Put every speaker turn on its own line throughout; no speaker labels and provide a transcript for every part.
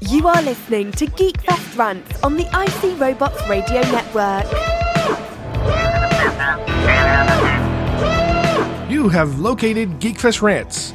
You are listening to Geekfest Rants on the IC Robots Radio Network.
You have located Geekfest Rants,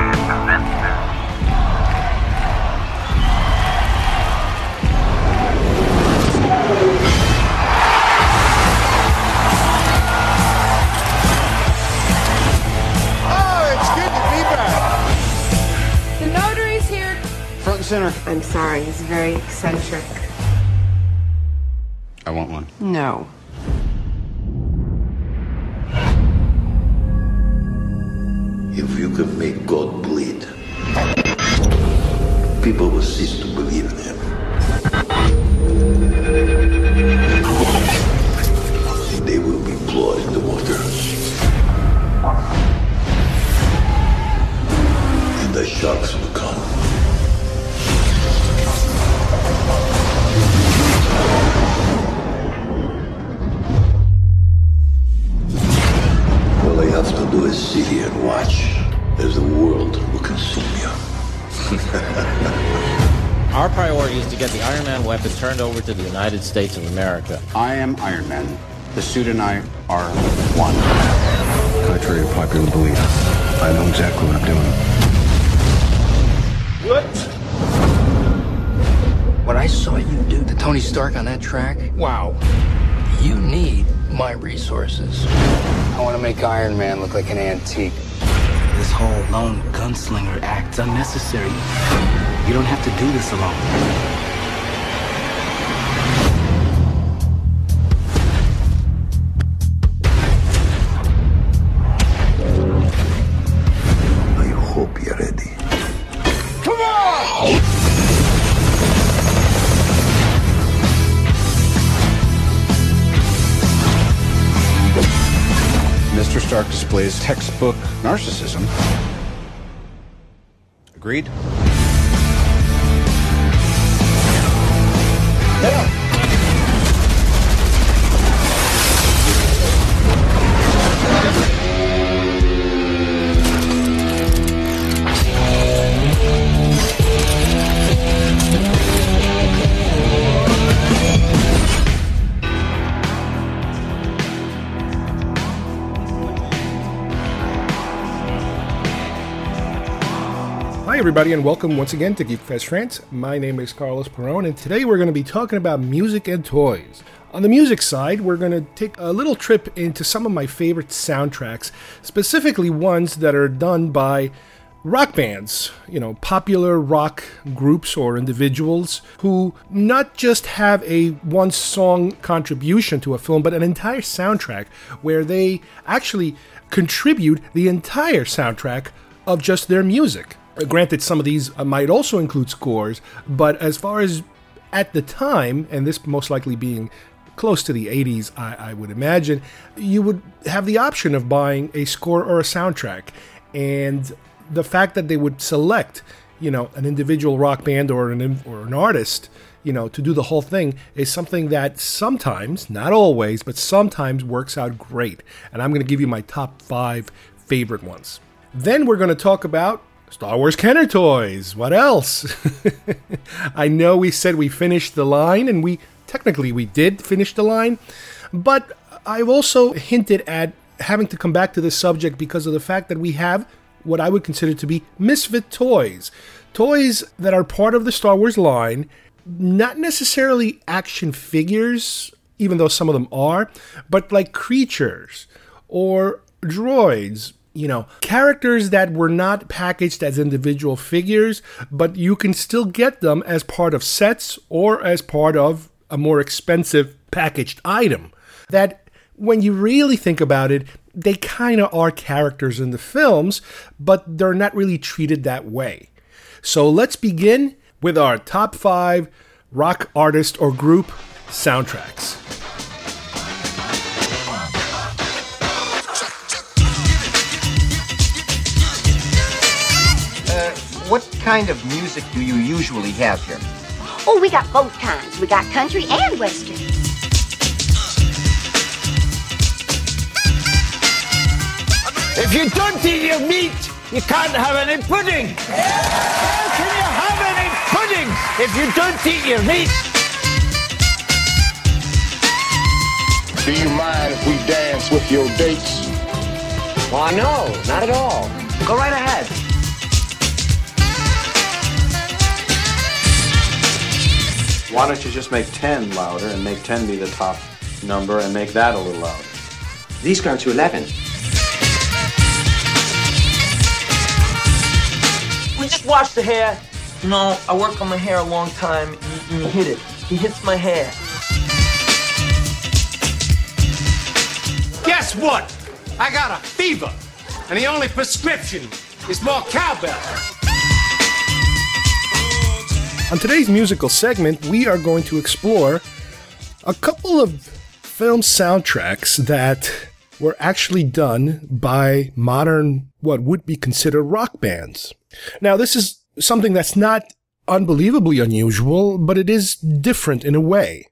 center.
I'm sorry, he's very eccentric.
I want one.
No.
If you can make God bleed, people will cease to believe in him. They will be blood in the water. And the sharks will come. Do is sit here and watch as the world will consume you.
Our priority is to get the Iron Man weapon turned over to the United States of America.
I am Iron Man. The suit and I are one.
Contrary to popular belief, I know exactly what I'm doing.
What?
What I saw you do to Tony Stark on that track,
Wow.
you need my resources. I want to make Iron Man look like an antique.
This whole lone gunslinger act's unnecessary. You don't have to do this alone.
Stark displays textbook narcissism. Agreed?
Hi, everybody, and welcome once again to Geekfest Rants. My name is Carlos Perone, and today we're going to be talking about music and toys. On the music side, we're going to take a little trip into some of my favorite soundtracks, specifically ones that are done by rock bands, you know, popular rock groups or individuals who not just have a one song contribution to a film, but an entire soundtrack where they actually contribute the entire soundtrack of just their music. Uh, Granted, some of these uh, might also include scores, but as far as at the time, and this most likely being close to the 80s, I, I would imagine, you would have the option of buying a score or a soundtrack. And the fact that they would select, you know, an individual rock band or an, or an artist, you know, to do the whole thing is something that sometimes, not always, but sometimes works out great. And I'm going to give you my top five favorite ones. Then we're going to talk about Star Wars Kenner toys. What else? I know we said we finished the line, and we technically we did finish the line, but I've also hinted at having to come back to this subject because of the fact that we have what I would consider to be misfit toys. Toys that are part of the Star Wars line, not necessarily action figures, even though some of them are, but like creatures or droids, you know, characters that were not packaged as individual figures, but you can still get them as part of sets or as part of a more expensive packaged item. That, when you really think about it, they kind of are characters in the films, but they're not really treated that way. So let's begin with our top five rock artist or group soundtracks.
What kind of music do you usually have here?
Oh, we got both kinds. We got country and western.
If you don't eat your meat, you can't have any pudding. How can you have any pudding if you don't eat your meat?
Do you mind if we dance with your dates?
Why, no, not at all. Go right ahead.
Why don't you just make 10 louder and make 10 be the top number and make that a little louder?
These go to 11.
We just wash the hair. You know, I work on my hair a long time, and you hit it. He hits my hair.
Guess what? I got a fever, and the only prescription is more cowbell.
On today's musical segment, we are going to explore a couple of film soundtracks that were actually done by modern, what would be considered rock bands. Now, this is something that's not unbelievably unusual, but it is different in a way.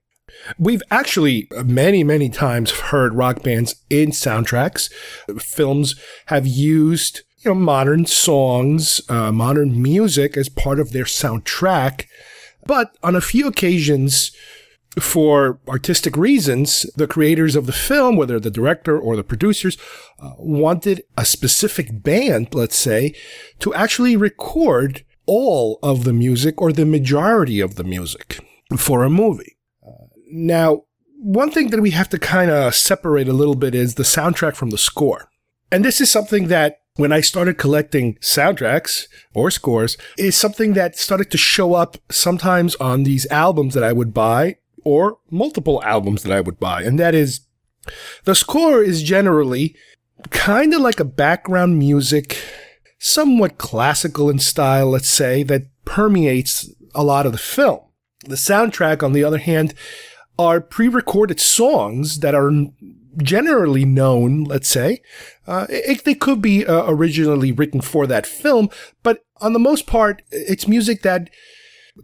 We've actually many, many times heard rock bands in soundtracks. Films have used you know, modern songs, uh, modern music as part of their soundtrack. But on a few occasions, for artistic reasons, the creators of the film, whether the director or the producers, uh, wanted a specific band, let's say, to actually record all of the music or the majority of the music for a movie. Uh, now, one thing that we have to kind of separate a little bit is the soundtrack from the score. And this is something that when I started collecting soundtracks or scores is something that started to show up sometimes on these albums that I would buy or multiple albums that I would buy. And that is the score is generally kind of like a background music, somewhat classical in style, let's say, that permeates a lot of the film. The soundtrack, on the other hand, are pre-recorded songs that are generally known, let's say. Uh, it, they could be uh, originally written for that film, but on the most part, it's music that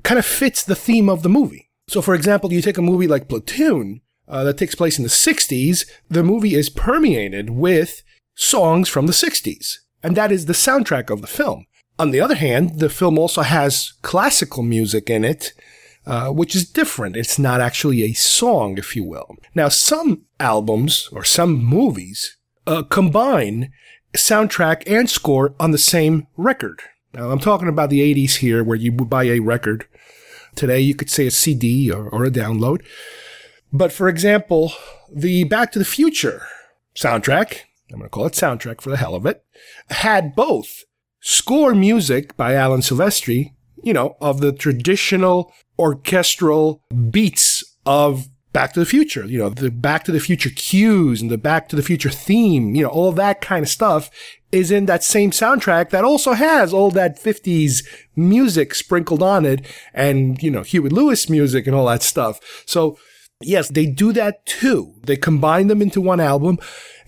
kind of fits the theme of the movie. So, for example, you take a movie like Platoon uh, that takes place in the 60s, the movie is permeated with songs from the 60s, and that is the soundtrack of the film. On the other hand, the film also has classical music in it, uh, which is different. It's not actually a song, if you will. Now, some albums or some movies uh, combine soundtrack and score on the same record. Now, I'm talking about the 80s here, where you would buy a record. Today, you could say a CD or, or a download. But for example, the Back to the Future soundtrack, I'm going to call it soundtrack for the hell of it, had both score music by Alan Silvestri, you know, of the traditional orchestral beats of Back to the Future, you know, the Back to the Future cues and the Back to the Future theme, you know, all that kind of stuff is in that same soundtrack that also has all that 50s music sprinkled on it and, you know, Huey Lewis music and all that stuff. So, yes, they do that too. They combine them into one album.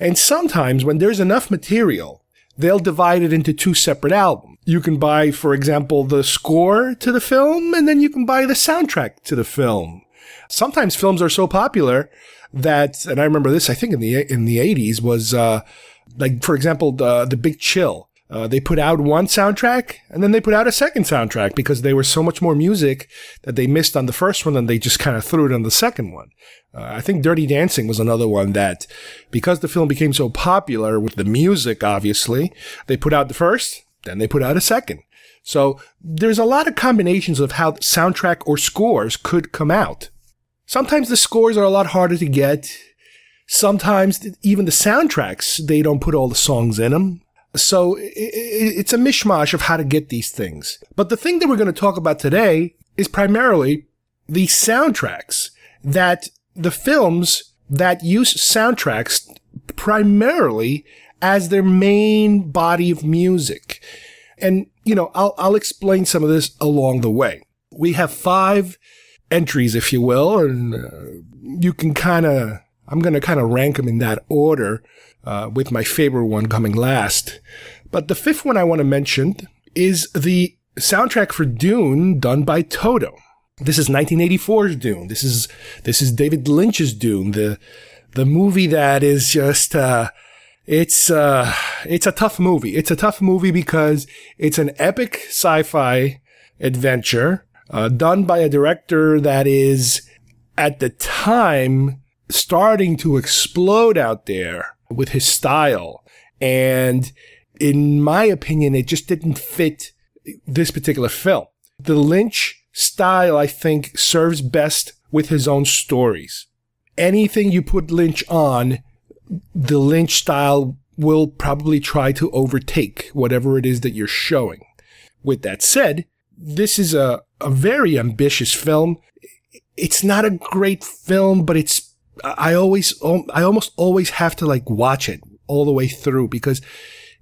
And sometimes when there's enough material, they'll divide it into two separate albums. You can buy, for example, the score to the film, and then you can buy the soundtrack to the film. Sometimes films are so popular that, and I remember this, I think in the in the eighties was uh, like, for example, the the Big Chill. Uh, they put out one soundtrack and then they put out a second soundtrack because they were so much more music that they missed on the first one and they just kind of threw it on the second one. Uh, I think Dirty Dancing was another one that, because the film became so popular with the music, obviously, they put out the first, then they put out a second. So there's a lot of combinations of how soundtrack or scores could come out. Sometimes the scores are a lot harder to get. Sometimes even the soundtracks, they don't put all the songs in them. So it's a mishmash of how to get these things. But the thing that we're going to talk about today is primarily the soundtracks that the films that use soundtracks primarily as their main body of music. And, you know, I'll, I'll explain some of this along the way. We have five entries, if you will, and uh, you can kind of, I'm going to kind of rank them in that order, uh, with my favorite one coming last. But the fifth one I want to mention is the soundtrack for Dune done by Toto. This is 1984's Dune. This is this is David Lynch's Dune, the the movie that is just uh, it's uh, it's a tough movie. It's a tough movie because it's an epic sci-fi adventure uh, done by a director that is at the time starting to explode out there with his style. And in my opinion, it just didn't fit this particular film. The Lynch style, I think, serves best with his own stories. Anything you put Lynch on, the Lynch style will probably try to overtake whatever it is that you're showing. With that said, this is a, a very ambitious film. It's not a great film, but it's, I always, I almost always have to like watch it all the way through because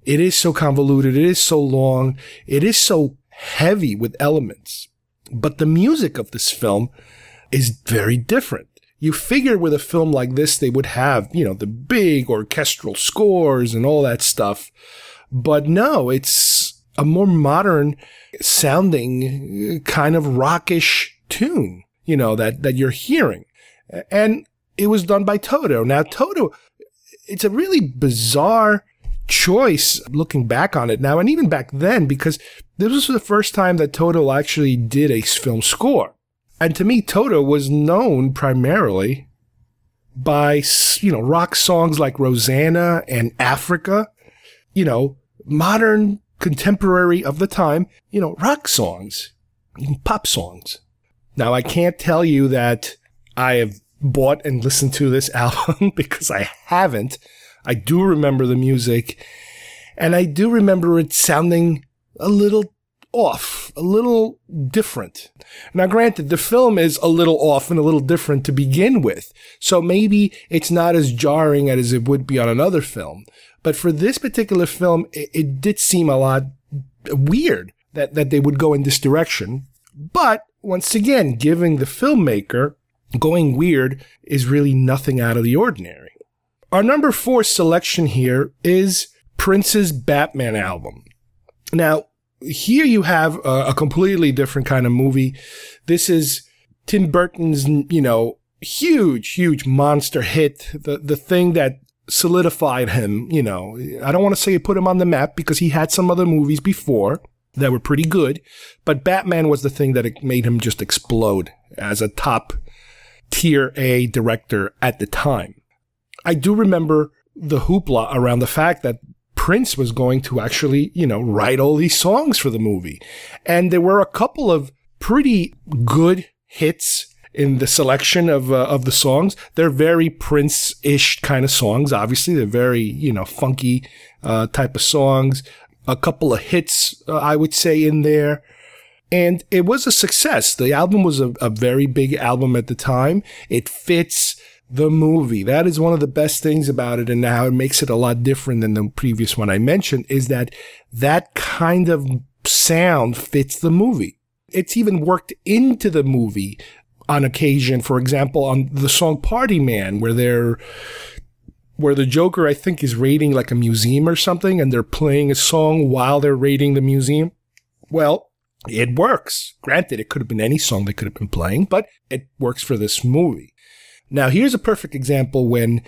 it is so convoluted. It is so long. It is so heavy with elements. But the music of this film is very different. You figure with a film like this, they would have, you know, the big orchestral scores and all that stuff. But no, it's a more modern sounding kind of rockish tune, you know, that, that you're hearing. And it was done by Toto. Now, Toto, it's a really bizarre choice looking back on it now, and even back then, because this was the first time that Toto actually did a film score. And to me, Toto was known primarily by, you know, rock songs like Rosanna and Africa, you know, modern, contemporary of the time, you know, rock songs, even pop songs. Now, I can't tell you that I have bought and listened to this album because I haven't. I do remember the music, and I do remember it sounding a little off, a little different. Now, granted, the film is a little off and a little different to begin with, so maybe it's not as jarring as it would be on another film. But for this particular film, it, it did seem a lot weird that, that they would go in this direction. But once again, giving the filmmaker going weird is really nothing out of the ordinary. Our number four selection here is Prince's Batman album. Now, here you have a, a, completely different kind of movie. This is Tim Burton's, you know, huge, huge monster hit. The, the thing that solidified him, you know, I don't want to say it put him on the map because he had some other movies before that were pretty good, but Batman was the thing that made him just explode as a top tier A director at the time. I do remember the hoopla around the fact that Prince was going to actually, you know, write all these songs for the movie. And there were a couple of pretty good hits in the selection of uh, of the songs. They're very Prince-ish kind of songs. Obviously, they're very, you know, funky uh, type of songs. A couple of hits, uh, I would say, in there. And it was a success. The album was a, a very big album at the time. It fits the movie. That is one of the best things about it. And now it makes it a lot different than the previous one I mentioned is that that kind of sound fits the movie. It's even worked into the movie on occasion. For example, on the song Party Man, where they're, where the Joker, I think, is raiding like a museum or something, and they're playing a song while they're raiding the museum. Well, it works. Granted, it could have been any song they could have been playing, but it works for this movie. Now, here's a perfect example when,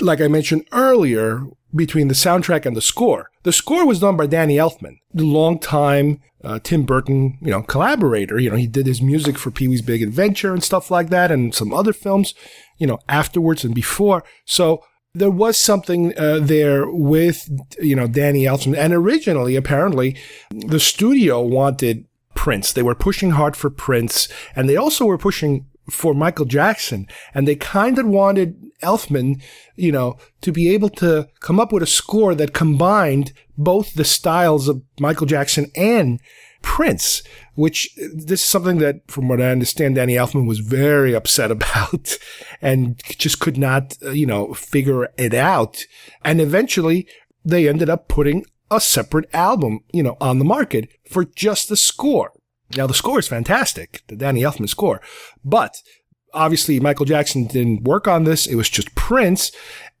like I mentioned earlier, between the soundtrack and the score. The score was done by Danny Elfman, the longtime uh, Tim Burton, you know, collaborator. You know, he did his music for Pee Wee's Big Adventure and stuff like that, and some other films, you know, afterwards and before. So there was something uh, there with, you know, Danny Elfman. And originally, apparently, the studio wanted Prince. They were pushing hard for Prince, and they also were pushing for Michael Jackson. And they kind of wanted Elfman, you know, to be able to come up with a score that combined both the styles of Michael Jackson and Prince, which this is something that, from what I understand, Danny Elfman was very upset about and just could not, uh, you know, figure it out. And eventually they ended up putting a separate album, you know, on the market for just the score. Now, the score is fantastic, the Danny Elfman score, but obviously Michael Jackson didn't work on this. It was just Prince.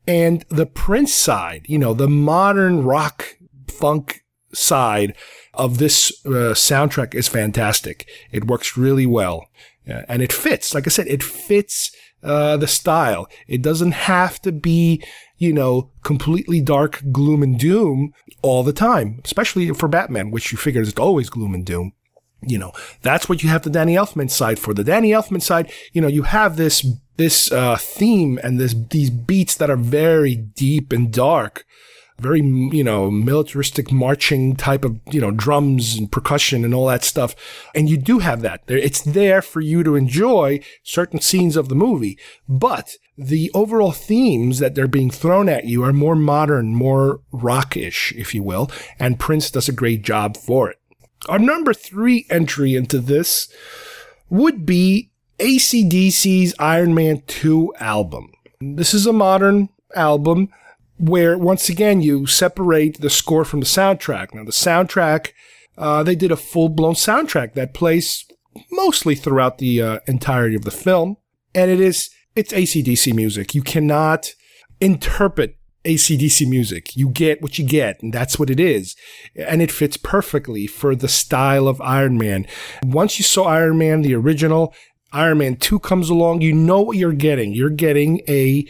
And the Prince side, you know, the modern rock funk side of this uh, soundtrack is fantastic. It works really well. Uh, and it fits. Like I said, it fits uh, the style. It doesn't have to be, you know, completely dark gloom and doom all the time, especially for Batman, which you figure is always gloom and doom. You know, that's what you have the Danny Elfman side for. The Danny Elfman side, you know, you have this this uh, theme and this these beats that are very deep and dark very, you know, militaristic marching type of, you know, drums and percussion and all that stuff. And you do have that there. It's there for you to enjoy certain scenes of the movie, but the overall themes that they're being thrown at you are more modern, more rockish, if you will. And Prince does a great job for it. Our number three entry into this would be ACDC's Iron Man 2 album. This is a modern album where once again you separate the score from the soundtrack. Now the soundtrack, uh, they did a full blown soundtrack that plays mostly throughout the uh, entirety of the film, and it is it's ACDC music. You cannot interpret ACDC music. You get what you get, and that's what it is. And it fits perfectly for the style of Iron Man. Once you saw Iron Man, the original, Iron Man 2 comes along, you know what you're getting. You're getting a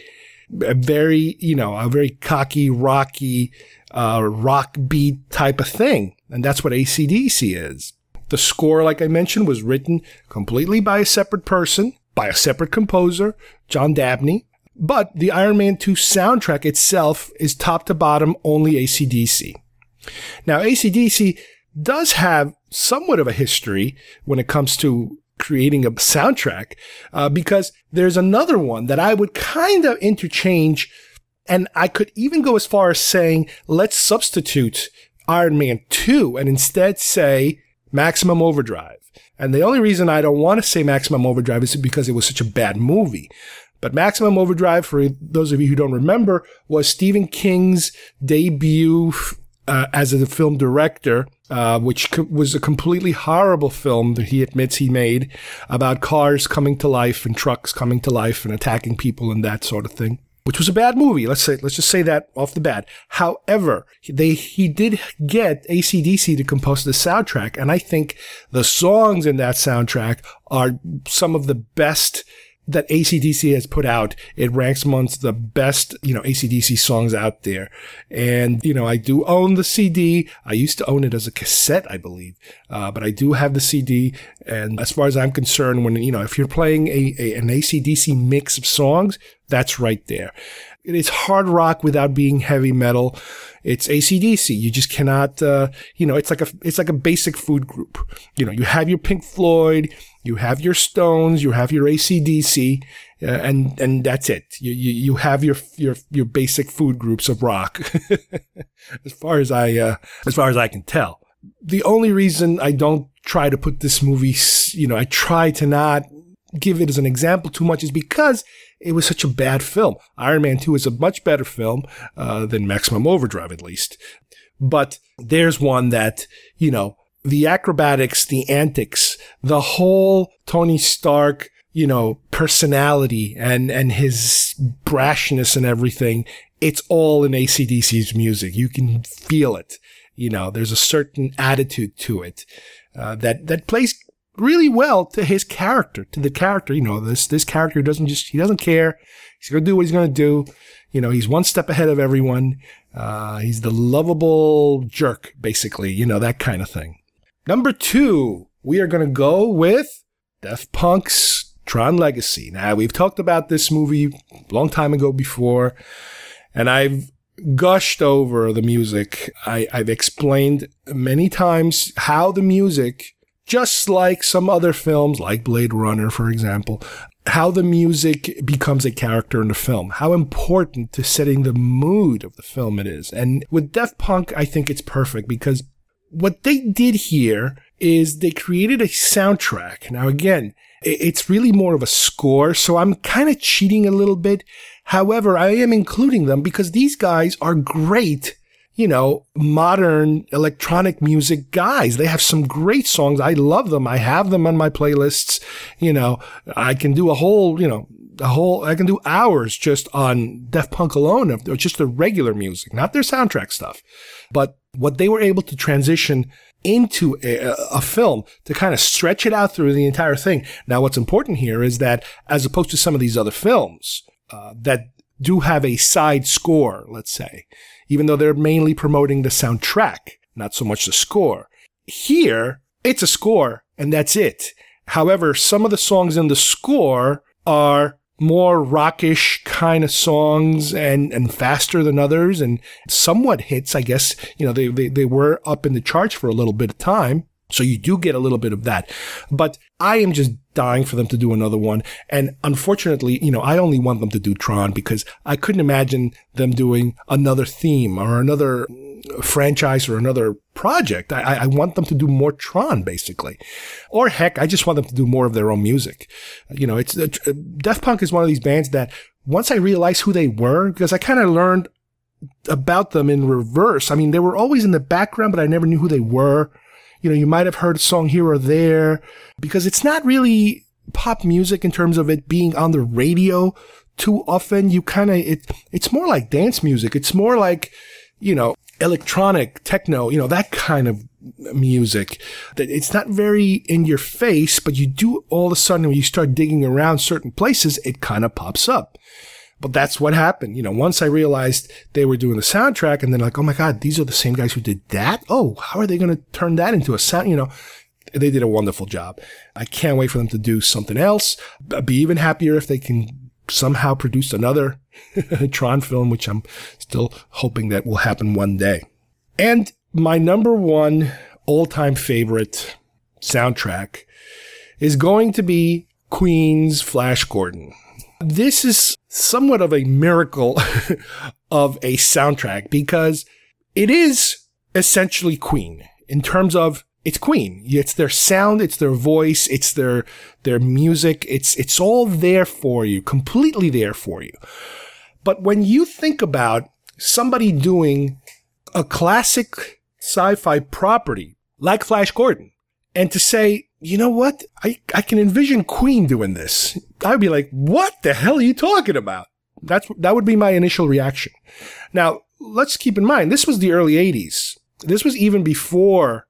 a very, you know, a very cocky, rocky, uh, rock beat type of thing. And that's what ACDC is. The score, like I mentioned, was written completely by a separate person, by a separate composer, John Debney. But the Iron Man 2 soundtrack itself is top to bottom only ACDC. Now, ACDC does have somewhat of a history when it comes to creating a soundtrack uh, because there's another one that I would kind of interchange. And I could even go as far as saying, let's substitute Iron Man 2 and instead say Maximum Overdrive. And the only reason I don't want to say Maximum Overdrive is because it was such a bad movie. But Maximum Overdrive, for those of you who don't remember, was Stephen King's debut uh, as a film director, uh, which co- was a completely horrible film that he admits he made about cars coming to life and trucks coming to life and attacking people and that sort of thing. Which was a bad movie. Let's say, let's just say that off the bat. However, they, he did get ACDC to compose the soundtrack. And I think the songs in that soundtrack are some of the best that ACDC has put out. It ranks amongst the best, you know, ACDC songs out there. And, you know, I do own the CD. I used to own it as a cassette, I believe. Uh, but I do have the CD. And as far as I'm concerned, when, you know, if you're playing a, a an ACDC mix of songs, that's right there. It is hard rock without being heavy metal. It's ACDC. You just cannot, uh, you know, it's like a, it's like a basic food group. You know, you have your Pink Floyd, you have your Stones, you have your ACDC, uh, and, and that's it. You, you, you have your, your, your basic food groups of rock. as far as I, uh, as far as I can tell. The only reason I don't try to put this movie, you know, I try to not give it as an example too much is because it was such a bad film. Iron Man 2 is a much better film uh, than Maximum Overdrive, at least. But there's one that, you know, the acrobatics, the antics, the whole Tony Stark, you know, personality and, and his brashness and everything, it's all in ACDC's music. You can feel it. You know, there's a certain attitude to it uh, that, that plays really well to his character, to the character. You know, this this character doesn't just he doesn't care. He's gonna do what he's gonna do. You know, he's one step ahead of everyone. Uh, he's the lovable jerk, basically. You know that kind of thing. Number two, we are gonna go with Daft Punk's Tron Legacy. Now we've talked about this movie a long time ago before, and I've gushed over the music. I, I've explained many times how the music just like some other films, like Blade Runner, for example, how the music becomes a character in the film, how important to setting the mood of the film it is. And with Daft Punk, I think it's perfect because what they did here is they created a soundtrack. Now, again, it's really more of a score, so I'm kind of cheating a little bit. However, I am including them because these guys are great you know, modern electronic music guys. They have some great songs. I love them. I have them on my playlists. You know, I can do a whole, you know, a whole, I can do hours just on Daft Punk alone of just the regular music, not their soundtrack stuff. But what they were able to transition into a, a, film to kind of stretch it out through the entire thing. Now, what's important here is that as opposed to some of these other films uh, that do have a side score, let's say, even though they're mainly promoting the soundtrack, not so much the score. Here, it's a score and that's it. However, some of the songs in the score are more rockish kind of songs and, and faster than others and somewhat hits. I guess, you know, they, they, they were up in the charts for a little bit of time. So you do get a little bit of that. But I am just dying for them to do another one. And unfortunately, you know, I only want them to do Tron because I couldn't imagine them doing another theme or another franchise or another project. I, I want them to do more Tron, basically. Or heck, I just want them to do more of their own music. You know, it's, uh, Punk is one of these bands that once I realized who they were, because I kind of learned about them in reverse. I mean, they were always in the background, but I never knew who they were. You know, you might have heard a song here or there because it's not really pop music in terms of it being on the radio too often. You kind of, it, it's more like dance music. It's more like, you know, electronic techno, you know, that kind of music that it's not very in your face, but you do all of a sudden when you start digging around certain places, it kind of pops up. But that's what happened. You know, once I realized they were doing the soundtrack and then like, oh my God, these are the same guys who did that. Oh, how are they going to turn that into a sound? You know, they did a wonderful job. I can't wait for them to do something else. I'd be even happier if they can somehow produce another Tron film, which I'm still hoping that will happen one day. And my number one all time favorite soundtrack is going to be Queen's Flash Gordon. This is somewhat of a miracle of a soundtrack because it is essentially Queen in terms of it's Queen. It's their sound, it's their voice, it's their their music. It's it's all there for you, completely there for you. But when you think about somebody doing a classic sci-fi property like Flash Gordon, and to say, you know what? I, I can envision Queen doing this. I'd be like, what the hell are you talking about? That's, that would be my initial reaction. Now, let's keep in mind, this was the early 80s. This was even before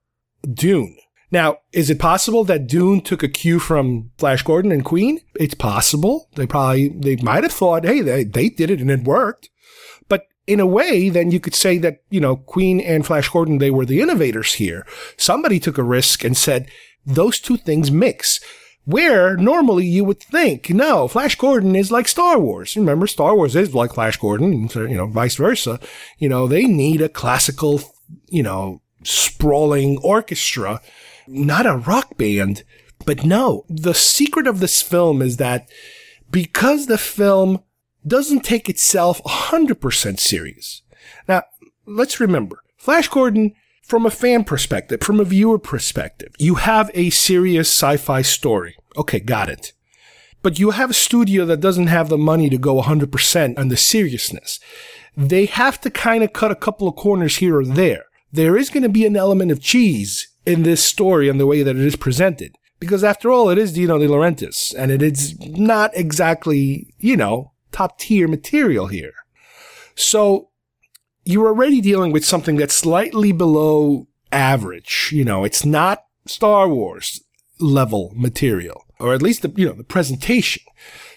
Dune. Now, is it possible that Dune took a cue from Flash Gordon and Queen? It's possible. They probably, they might have thought, hey, they, they did it and it worked. In a way, then you could say that, you know, Queen and Flash Gordon, they were the innovators here. Somebody took a risk and said, those two things mix. Where normally you would think, no, Flash Gordon is like Star Wars. Remember, Star Wars is like Flash Gordon, you know, vice versa. You know, they need a classical, you know, sprawling orchestra, not a rock band. But no, the secret of this film is that because the film doesn't take itself 100% serious. Now, let's remember, Flash Gordon from a fan perspective, from a viewer perspective, you have a serious sci-fi story. Okay, got it. But you have a studio that doesn't have the money to go 100% on the seriousness. They have to kind of cut a couple of corners here or there. There is going to be an element of cheese in this story and the way that it is presented. Because after all, it is Dino De Laurentiis, and it is not exactly, you know, top tier material here. So you're already dealing with something that's slightly below average. You know, it's not Star Wars level material, or at least the, you know, the presentation.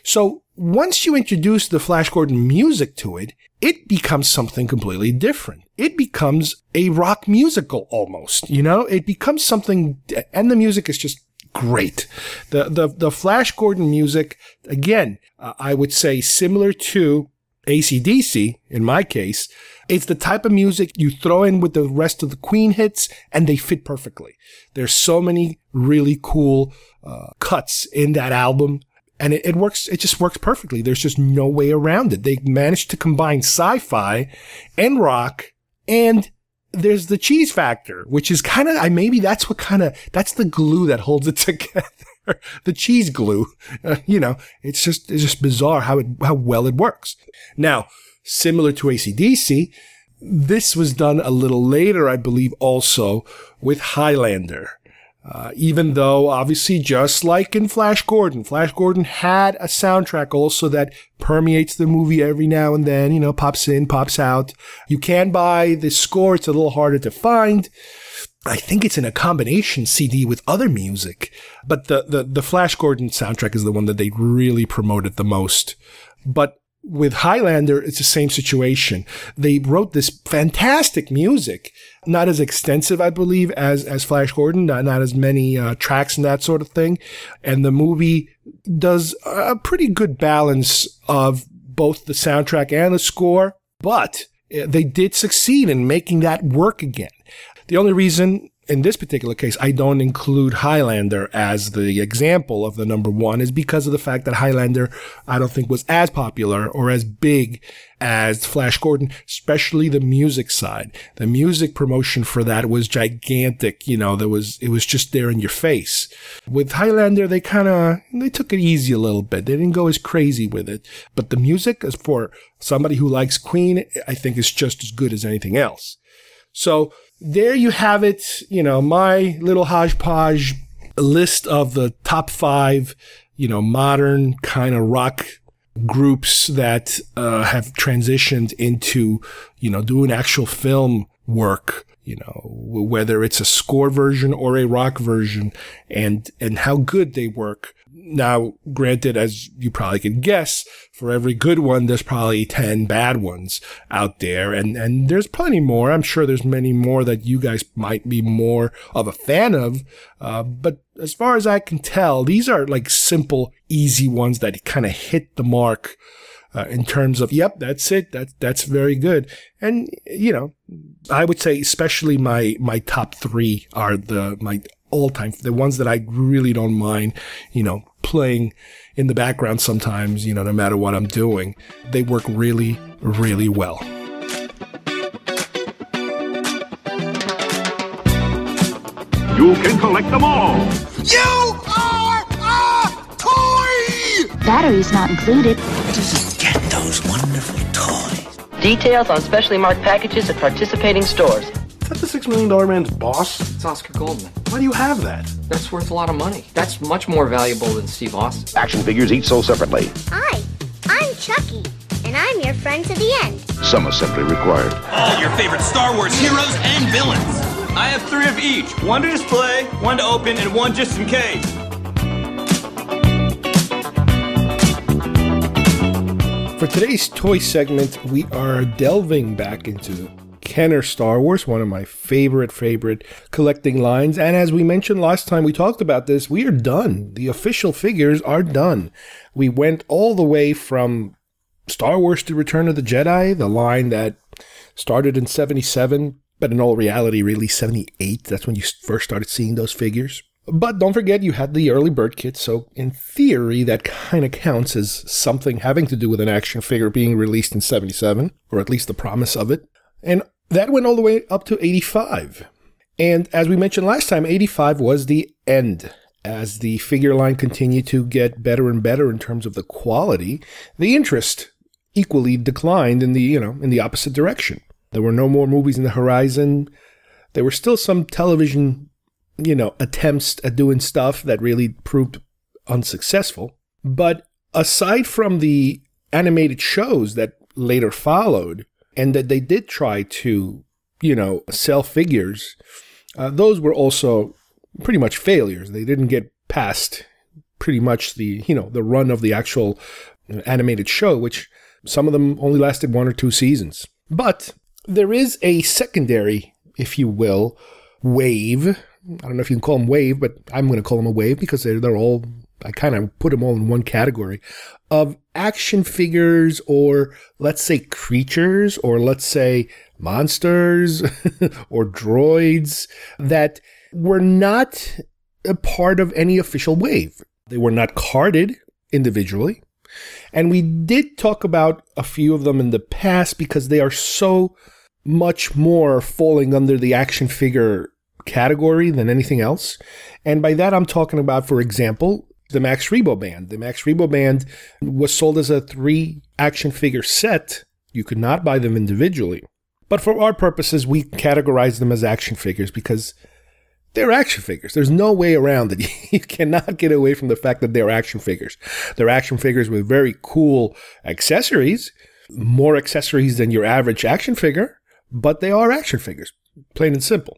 So once you introduce the Flash Gordon music to it, it becomes something completely different. It becomes a rock musical almost, you know, it becomes something, and the music is just great. The, the, the Flash Gordon music, again, uh, I would say similar to ACDC in my case, it's the type of music you throw in with the rest of the Queen hits and they fit perfectly. There's so many really cool uh, cuts in that album and it, it, works. It just works perfectly. There's just no way around it. They managed to combine sci-fi and rock and there's the cheese factor, which is kind of, I maybe that's what kind of, that's the glue that holds it together. the cheese glue. Uh, you know, it's just, it's just bizarre how it, how well it works. Now, similar to ACDC, this was done a little later, I believe, also with Highlander. Uh, even though, obviously, just like in Flash Gordon, Flash Gordon had a soundtrack also that permeates the movie every now and then, you know, pops in, pops out. You can buy the score, it's a little harder to find. I think it's in a combination CD with other music, but the, the, the Flash Gordon soundtrack is the one that they really promoted the most. But with Highlander, it's the same situation. They wrote this fantastic music, not as extensive, I believe, as, as Flash Gordon, not, not as many uh, tracks and that sort of thing. And the movie does a pretty good balance of both the soundtrack and the score, but uh, they did succeed in making that work again. The only reason in this particular case, I don't include Highlander as the example of the number one is because of the fact that Highlander, I don't think was as popular or as big as Flash Gordon, especially the music side. The music promotion for that was gigantic. You know, there was, it was just there in your face. With Highlander, they kind of, they took it easy a little bit. They didn't go as crazy with it. But the music, as for somebody who likes Queen, I think is just as good as anything else. So there you have it. You know, my little hodgepodge list of the top five, you know, modern kind of rock groups that uh, have transitioned into, you know, doing actual film work. You know, whether it's a score version or a rock version, and and how good they work. Now, granted, as you probably can guess, for every good one, there's probably 10 bad ones out there. And, and there's plenty more. I'm sure there's many more that you guys might be more of a fan of. Uh, but as far as I can tell, these are like simple, easy ones that kind of hit the mark. Uh, in terms of, yep, that's it. That, that's very good. And, you know, I would say especially my, my top three are the, my all time, the ones that I really don't mind, you know, playing in the background sometimes, you know, no matter what I'm doing. They work really, really well.
You can collect them all.
You are a toy!
Batteries not included.
Just get those wonderful toys.
Details on specially marked packages at participating stores.
Is that the Six Million Dollar Man's boss?
It's Oscar Goldman.
Why do you have that?
That's worth a lot of money. That's much more valuable than Steve Austin.
Action figures each sold separately.
Hi, I'm Chucky, and I'm your friend to the end.
Some assembly required.
All your favorite Star Wars heroes and villains. I have three of each one to display, one to open, and one just in case.
For today's toy segment, we are delving back into Kenner Star Wars, one of my favorite, favorite collecting lines. And as we mentioned last time we talked about this, we are done. The official figures are done. We went all the way from Star Wars to Return of the Jedi, the line that started in 77, but in all reality, really 78. That's when you first started seeing those figures. But don't forget, you had the early bird kit, so in theory, that kind of counts as something having to do with an action figure being released in 77, or at least the promise of it. And that went all the way up to 85. And as we mentioned last time, 85 was the end. As the figure line continued to get better and better in terms of the quality, the interest equally declined in the, you know, in the opposite direction. There were no more movies in the horizon. There were still some television, you know, attempts at doing stuff that really proved unsuccessful. But aside from the animated shows that later followed, and that they did try to, you know, sell figures, uh, those were also pretty much failures. They didn't get past pretty much the, you know, the run of the actual animated show, which some of them only lasted one or two seasons. But there is a secondary, if you will, wave. I don't know if you can call them wave, but I'm going to call them a wave because they're, they're all, I kind of put them all in one category of action figures or let's say creatures or let's say monsters or droids that were not a part of any official wave. They were not carded individually. And we did talk about a few of them in the past because they are so much more falling under the action figure category than anything else. And by that, I'm talking about, for example, the Max Rebo band. The Max Rebo band was sold as a three action figure set. You could not buy them individually. But for our purposes, we categorize them as action figures because they're action figures. There's no way around it. You cannot get away from the fact that they're action figures. They're action figures with very cool accessories, more accessories than your average action figure, but they are action figures, plain and simple.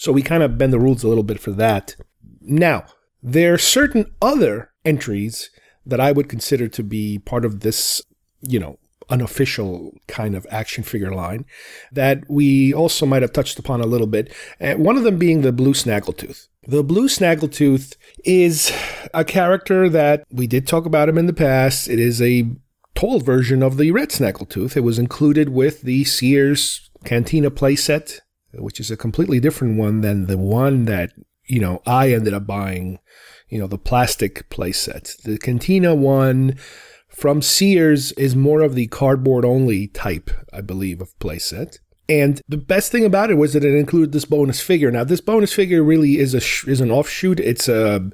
So we kind of bend the rules a little bit for that. Now, there are certain other entries that I would consider to be part of this, you know, unofficial kind of action figure line that we also might have touched upon a little bit. Uh, one of them being the Blue Snaggletooth. The Blue Snaggletooth is a character that we did talk about him in the past. It is a told version of the Red Snaggletooth. It was included with the Sears Cantina playset, which is a completely different one than the one that, you know, I ended up buying, you know, the plastic playset. The Cantina one from Sears is more of the cardboard only type, I believe, of playset. And the best thing about it was that it included this bonus figure. Now, this bonus figure really is a sh- is an offshoot. It's a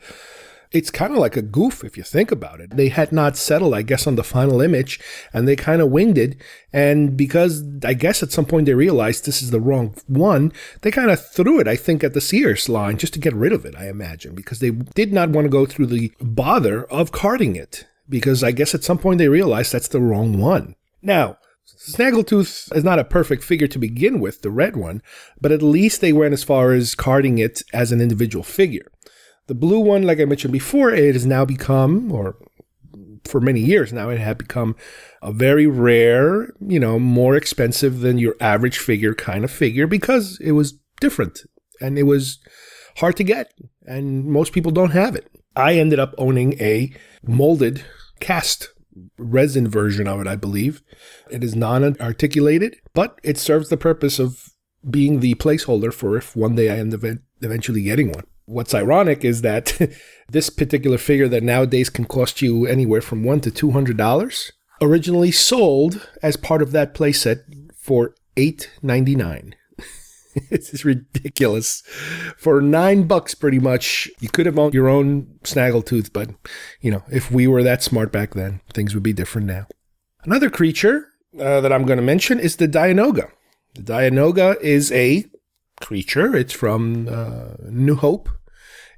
it's kind of like a goof if you think about it. They had not settled, I guess, on the final image, and they kind of winged it. And because I guess at some point they realized this is the wrong one, they kind of threw it, I think, at the Sears line just to get rid of it, I imagine, because they did not want to go through the bother of carding it because I guess at some point they realized that's the wrong one. Now, Snaggletooth is not a perfect figure to begin with, the red one, but at least they went as far as carding it as an individual figure. The blue one, like I mentioned before, it has now become, or for many years now, it had become a very rare, you know, more expensive than your average figure kind of figure because it was different and it was hard to get, and most people don't have it. I ended up owning a molded cast resin version of it, I believe. It is non articulated, but it serves the purpose of being the placeholder for if one day I end up eventually getting one. What's ironic is that this particular figure that nowadays can cost you anywhere from one to two hundred dollars originally sold as part of that playset for eight ninety nine. this is ridiculous. For nine bucks, pretty much, you could have owned your own snaggletooth, but you know, if we were that smart back then, things would be different now. Another creature uh, that I'm going to mention is the Dianoga. The Dianoga is a creature. It's from uh, New Hope.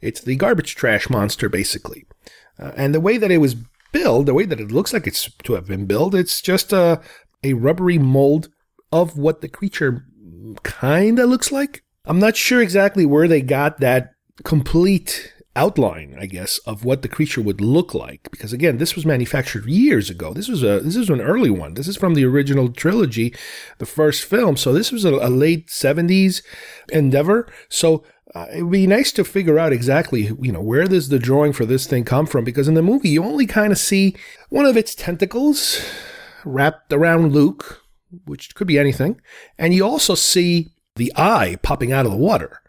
It's the garbage trash monster, basically. Uh, and the way that it was built, the way that it looks like it's to have been built, it's just a, a rubbery mold of what the creature kind of looks like. I'm not sure exactly where they got that complete outline, I guess, of what the creature would look like. Because again, this was manufactured years ago. This was a this is an early one. This is from the original trilogy, the first film. So this was a, a late '70s endeavor. So uh, it would be nice to figure out exactly, you know, where does the drawing for this thing come from? Because in the movie, you only kind of see one of its tentacles wrapped around Luke, which could be anything. And you also see the eye popping out of the water.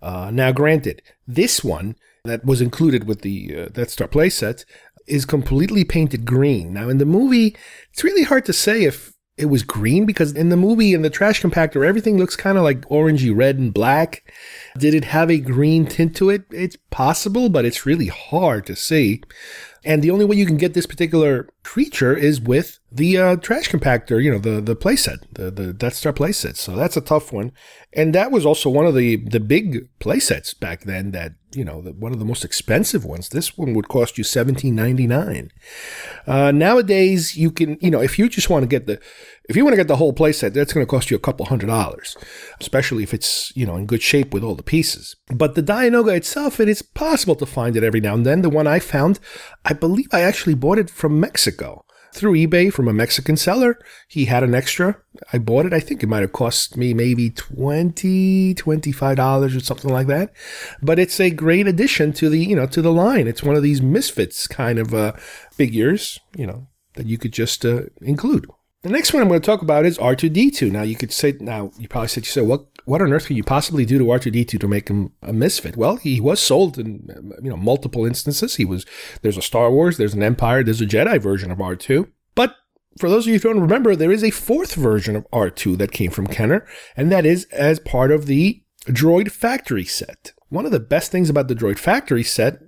Uh, now, granted, this one that was included with the uh, Death Star playset is completely painted green. Now, in the movie, it's really hard to say if it was green because in the movie, in the trash compactor, everything looks kind of like orangey red and black. Did it have a green tint to it? It's possible, but it's really hard to see. And the only way you can get this particular creature is with the uh, trash compactor, you know, the the playset, the the Death Star playset. So that's a tough one. And that was also one of the the big playsets back then. That you know, the, one of the most expensive ones. This one would cost you seventeen ninety nine. Uh, nowadays, you can, you know, if you just want to get the if you want to get the whole playset, that's going to cost you a couple hundred dollars, especially if it's you know in good shape with all the pieces. But the Dianoga itself, it is possible to find it every now and then. The one I found, I believe I actually bought it from Mexico through eBay from a Mexican seller. He had an extra. I bought it. I think it might have cost me maybe $20, $25 or something like that. But it's a great addition to the, you know, to the line. It's one of these misfits kind of uh, figures, you know, that you could just uh, include. The next one I'm going to talk about is R2D2. Now you could say, now you probably said, you said, what what on earth could you possibly do to R2D2 to make him a misfit? Well, he was sold in you know multiple instances. He was there's a Star Wars, there's an Empire, there's a Jedi version of R2. But for those of you who don't remember, there is a fourth version of R2 that came from Kenner, and that is as part of the Droid Factory set. One of the best things about the Droid Factory set,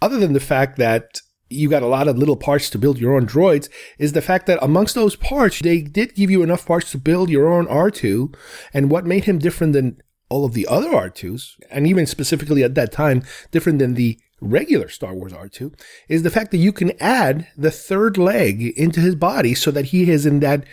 other than the fact that you got a lot of little parts to build your own droids is the fact that amongst those parts, they did give you enough parts to build your own R2. And what made him different than all of the other R2s, and even specifically at that time, different than the regular Star Wars R2, is the fact that you can add the third leg into his body so that he is in that,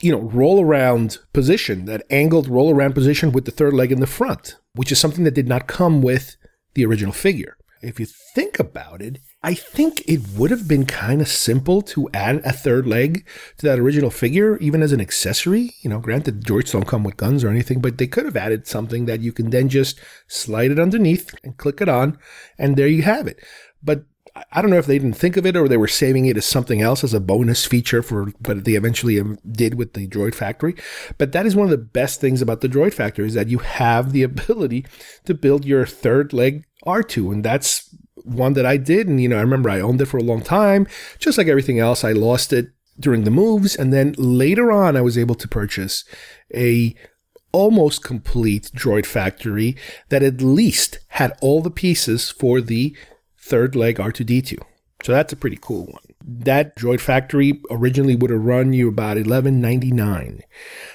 you know, roll around position, that angled roll around position with the third leg in the front, which is something that did not come with the original figure. If you think about it, I think it would have been kind of simple to add a third leg to that original figure, even as an accessory. You know, granted, droids don't come with guns or anything, but they could have added something that you can then just slide it underneath and click it on, and there you have it. But I don't know if they didn't think of it or they were saving it as something else as a bonus feature for what they eventually um, did with the Droid Factory. But that is one of the best things about the Droid Factory is that you have the ability to build your third leg R2, and that's one that I did. And, you know, I remember I owned it for a long time. Just like everything else, I lost it during the moves. And then later on, I was able to purchase a almost complete droid factory that at least had all the pieces for the third leg R2D2. So that's a pretty cool one. That Droid Factory originally would have run you about eleven ninety nine.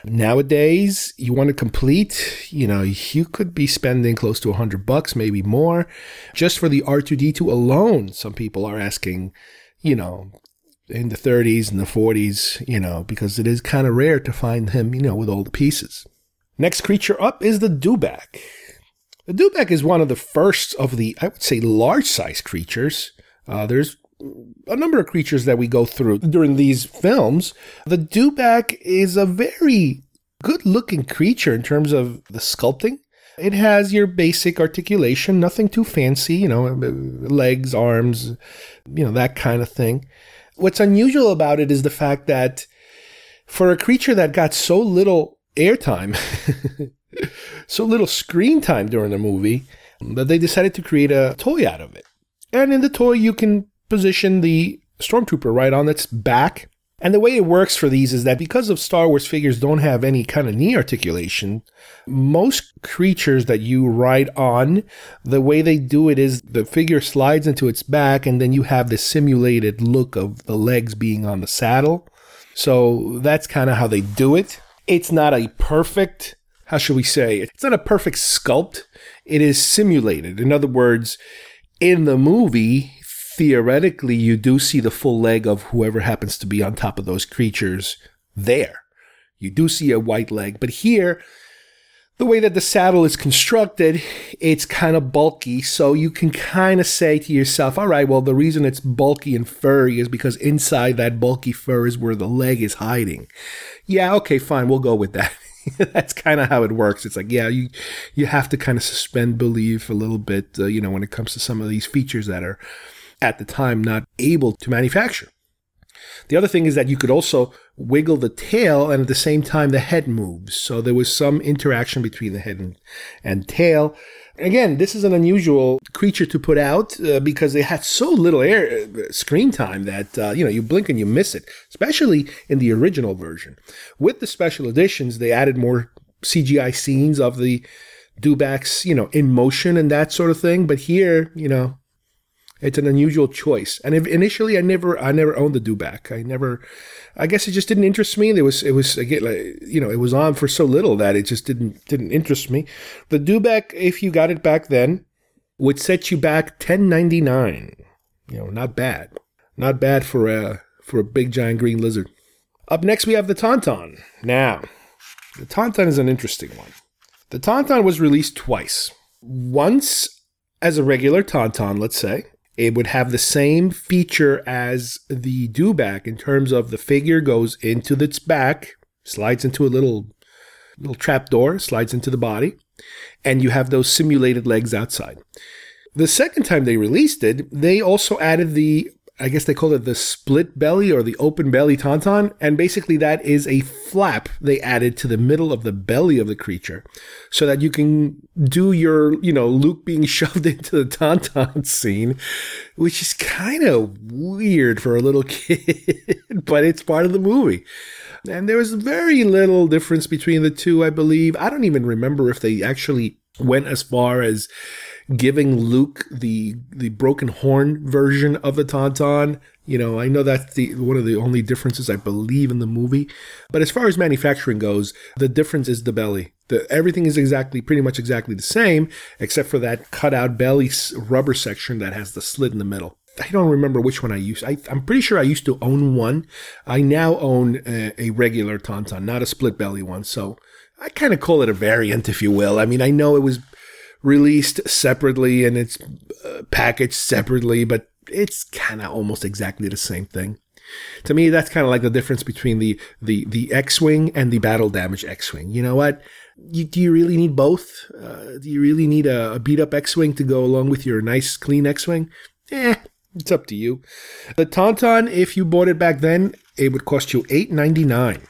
Nowadays, you want to complete, you know, you could be spending close to hundred bucks, maybe more, just for the R two D two alone. Some people are asking, you know, in the 30s and the 40s, you know, because it is kind of rare to find him, you know, with all the pieces. Next creature up is the Dewback. The Dewback is one of the first of the, I would say, large size creatures. Uh, there's a number of creatures that we go through during these films. The Dewback is a very good looking creature in terms of the sculpting. It has your basic articulation, nothing too fancy, you know, legs, arms, you know, that kind of thing. What's unusual about it is the fact that for a creature that got so little airtime, so little screen time during the movie, that they decided to create a toy out of it. And in the toy, you can position the stormtrooper right on its back. And the way it works for these is that because of Star Wars figures don't have any kind of knee articulation, most creatures that you ride on, the way they do it is the figure slides into its back and then you have this simulated look of the legs being on the saddle. So that's kind of how they do it. It's not a perfect, how should we say, it's not a perfect sculpt. It is simulated. In other words, in the movie, theoretically, you do see the full leg of whoever happens to be on top of those creatures there. You do see a white leg, but here, the way that the saddle is constructed, it's kind of bulky. So you can kind of say to yourself, all right, well, the reason it's bulky and furry is because inside that bulky fur is where the leg is hiding. Yeah, okay, fine, we'll go with that. That's kind of how it works. It's like, yeah, you you have to kind of suspend belief a little bit, uh, you know, when it comes to some of these features that are at the time not able to manufacture. The other thing is that you could also wiggle the tail and at the same time the head moves. So there was some interaction between the head and, and tail. Again, this is an unusual creature to put out uh, because they had so little air uh, screen time that uh, you know you blink and you miss it, especially in the original version. With the special editions, they added more CGI scenes of the Dewbacks, you know, in motion and that sort of thing. But here, you know, it's an unusual choice. And initially, I never, I never owned the Dewback. I never, I guess it just didn't interest me. There was, it was again, like, you know, it was on for so little that it just didn't, didn't interest me. The Dewback, if you got it back then, would set you back ten ninety nine. You know, not bad, not bad for a for a big giant green lizard. Up next, we have the Tauntaun. Now, the Tauntaun is an interesting one. The Tauntaun was released twice. Once as a regular Tauntaun, let's say, it would have the same feature as the Dewback in terms of the figure goes into its back, slides into a little little trap door, slides into the body, and you have those simulated legs outside. The second time they released it, they also added the I guess they call it the split belly or the open belly tauntaun. And basically, that is a flap they added to the middle of the belly of the creature so that you can do your, you know, Luke being shoved into the tauntaun scene, which is kind of weird for a little kid, but it's part of the movie. And there was very little difference between the two, I believe. I don't even remember if they actually went as far as giving Luke the the broken horn version of the tauntaun. You know, I know that's the one of the only differences I believe in the movie. But as far as manufacturing goes, the difference is the belly. The, everything is exactly, pretty much exactly the same, except for that cutout belly rubber section that has the slit in the middle. I don't remember which one I used. I, am pretty sure I used to own one. I now own a, a regular tauntaun, not a split belly one. So I kind of call it a variant, if you will. I mean, I know it was released separately and it's uh, packaged separately, but it's kind of almost exactly the same thing. To me, that's kind of like the difference between the the the X-wing and the battle damage X-wing. You know what? You, do you really need both? Uh, do you really need a, a beat up X-wing to go along with your nice clean X-wing? Eh, it's up to you. The Tauntaun, if you bought it back then, it would cost you eight ninety nine.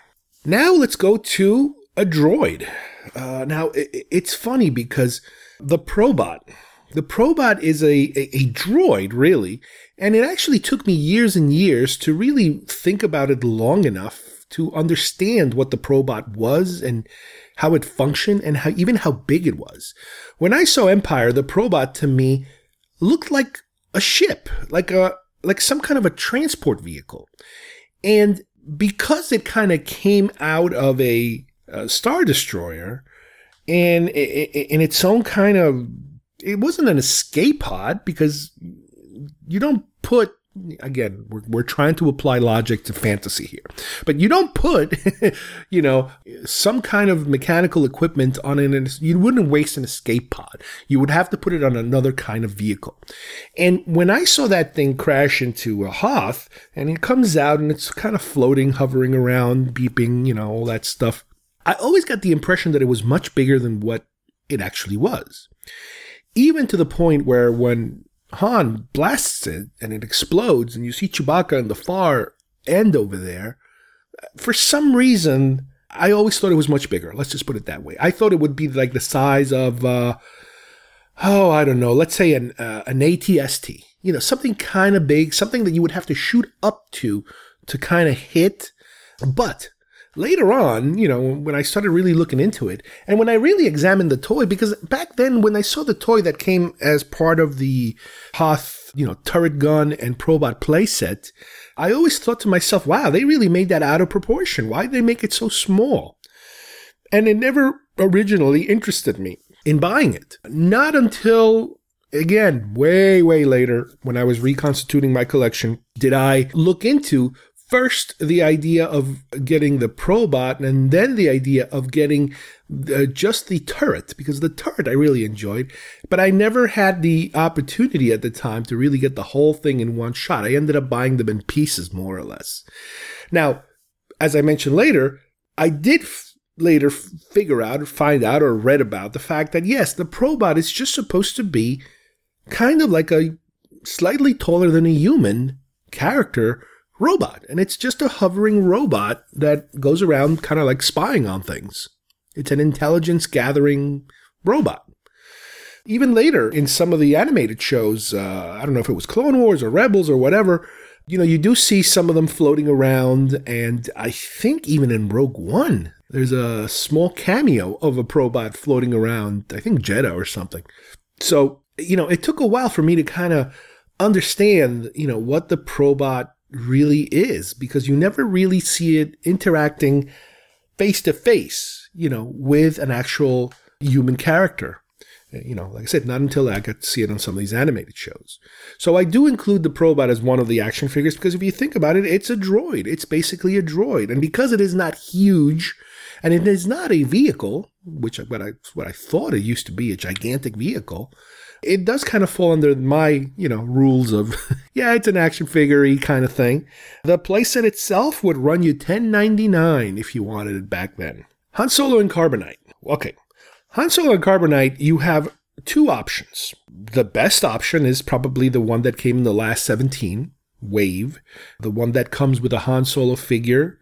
Now let's go to a droid. Uh, now it, it's funny because the Probot, the Probot is a, a, a droid, really, and it actually took me years and years to really think about it long enough to understand what the Probot was and how it functioned and how even how big it was. When I saw Empire, the Probot to me looked like a ship, like a like some kind of a transport vehicle. And because it kind of came out of a, a star destroyer and in its own kind of it wasn't an escape pod because you don't put again we're, we're trying to apply logic to fantasy here but you don't put you know some kind of mechanical equipment on an you wouldn't waste an escape pod. You would have to put it on another kind of vehicle. And when i saw that thing crash into a hoth and it comes out and it's kind of floating hovering around beeping you know all that stuff i always got the impression that it was much bigger than what it actually was even to the point where when Han blasts it and it explodes, and you see Chewbacca in the far end over there. For some reason, I always thought it was much bigger. Let's just put it that way. I thought it would be like the size of, uh, oh, I don't know, let's say an uh, an ATST. You know, something kind of big, something that you would have to shoot up to to kind of hit. But later on, you know, when I started really looking into it, and when I really examined the toy, because back then, when I saw the toy that came as part of the Hoth, you know, turret gun and Probot playset, I always thought to myself, wow, they really made that out of proportion. Why did they make it so small? And it never originally interested me in buying it. Not until again, way, way later, when I was reconstituting my collection, did I look into first the idea of getting the probot and then the idea of getting uh, just the turret because the turret I really enjoyed, but I never had the opportunity at the time to really get the whole thing in one shot. I ended up buying them in pieces more or less. Now, as I mentioned later, I did f- later f- figure out or find out or read about the fact that yes, the probot is just supposed to be kind of like a slightly taller than a human character robot. And it's just a hovering robot that goes around kind of like spying on things. It's an intelligence gathering robot. Even later in some of the animated shows, uh, I don't know if it was Clone Wars or Rebels or whatever, you know, you do see some of them floating around. And I think even in Rogue One, there's a small cameo of a probot floating around, I think Jedha or something. So, you know, it took a while for me to kind of understand, you know, what the probot really is because you never really see it interacting face to face, you know, with an actual human character. Uh, you know, like I said, not until I got to see it on some of these animated shows. So I do include the Probot as one of the action figures because if you think about it, it's a droid. It's basically a droid. And because it is not huge and it is not a vehicle, which what I, what I thought it used to be, a gigantic vehicle, it does kind of fall under my, you know, rules of, yeah, it's an action figure kind of thing. The playset itself would run you $10.99 if you wanted it back then. Han Solo and Carbonite. Okay. Han Solo and Carbonite, you have two options. The best option is probably the one that came in the last 17 wave, the one that comes with a Han Solo figure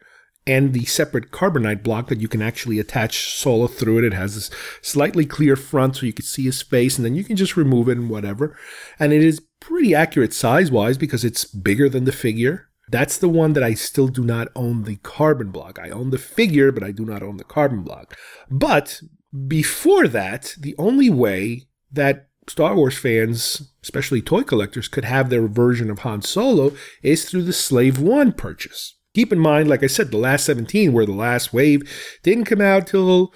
and the separate carbonite block that you can actually attach Solo through it. It has this slightly clear front so you can see his face and then you can just remove it and whatever. And it is pretty accurate size wise because it's bigger than the figure. That's the one that I still do not own the carbon block. I own the figure, but I do not own the carbon block. But before that, the only way that Star Wars fans, especially toy collectors, could have their version of Han Solo is through the Slave One purchase. Keep in mind, like I said, the last 17 were the last wave, didn't come out till,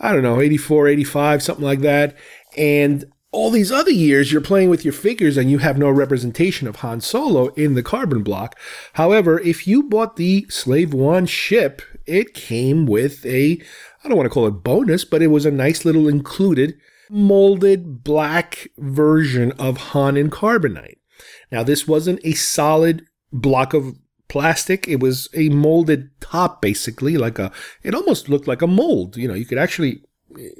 I don't know, 84, 85, something like that. And all these other years, you're playing with your figures and you have no representation of Han Solo in the carbon block. However, if you bought the Slave One ship, it came with a, I don't want to call it bonus, but it was a nice little included molded black version of Han in carbonite. Now, this wasn't a solid block of plastic. It was a molded top, basically, like a, it almost looked like a mold. You know, you could actually,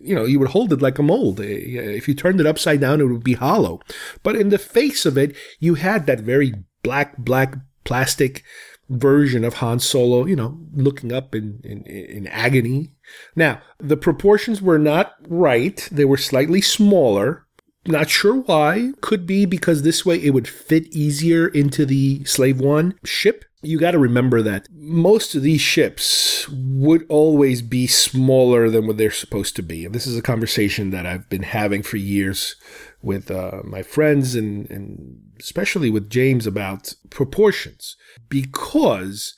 you know, you would hold it like a mold. Eh, if you turned it upside down, it would be hollow. But in the face of it, you had that very black, black plastic version of Han Solo, you know, looking up in, in, in agony. Now, the proportions were not right. They were slightly smaller. Not sure why. Could be because this way it would fit easier into the Slave One ship. You got to remember that most of these ships would always be smaller than what they're supposed to be. And this is a conversation that I've been having for years with uh, my friends and, and especially with James about proportions because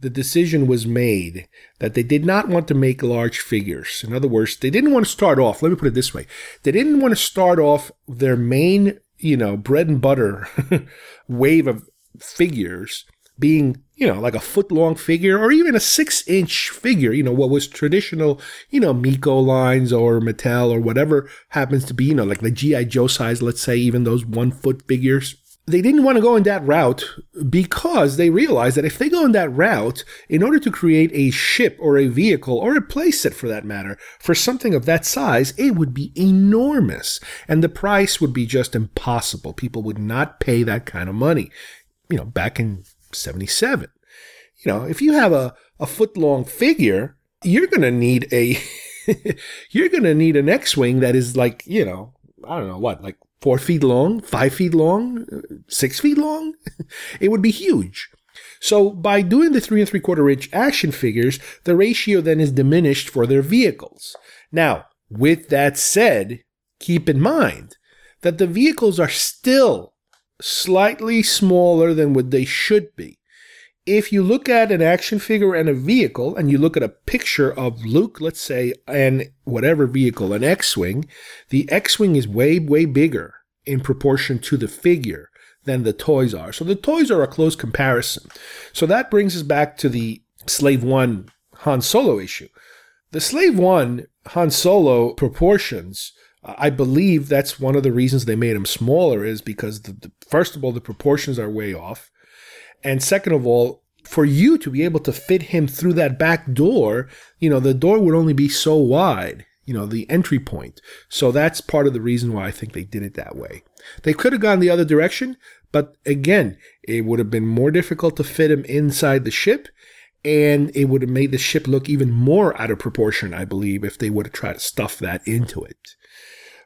the decision was made that they did not want to make large figures. In other words, they didn't want to start off, let me put it this way. They didn't want to start off their main, you know, bread and butter wave of figures being, you know, like a foot long figure or even a six inch figure, you know, what was traditional, you know, Mego lines or Mattel or whatever happens to be, you know, like the G.I. Joe size, let's say, even those one foot figures. They didn't want to go in that route because they realized that if they go in that route, in order to create a ship or a vehicle or a playset for that matter, for something of that size, it would be enormous. And the price would be just impossible. People would not pay that kind of money. You know, back in 77. You know, if you have a, a foot long figure, you're going to need a, you're going to need an X Wing that is like, you know, I don't know what, like four feet long, five feet long, six feet long. it would be huge. So by doing the three and three quarter inch action figures, the ratio then is diminished for their vehicles. Now, with that said, keep in mind that the vehicles are still slightly smaller than what they should be. If you look at an action figure and a vehicle, and you look at a picture of Luke, let's say, and whatever vehicle, an X Wing, the X Wing is way, way bigger in proportion to the figure than the toys are. So the toys are a close comparison. So that brings us back to the Slave One Han Solo issue. The Slave One Han Solo proportions I believe that's one of the reasons they made him smaller is because the, the, first of all the proportions are way off, and second of all, for you to be able to fit him through that back door, you know the door would only be so wide, you know the entry point. So that's part of the reason why I think they did it that way. They could have gone the other direction, but again, it would have been more difficult to fit him inside the ship and it would have made the ship look even more out of proportion, I believe, if they would have tried to stuff that into it.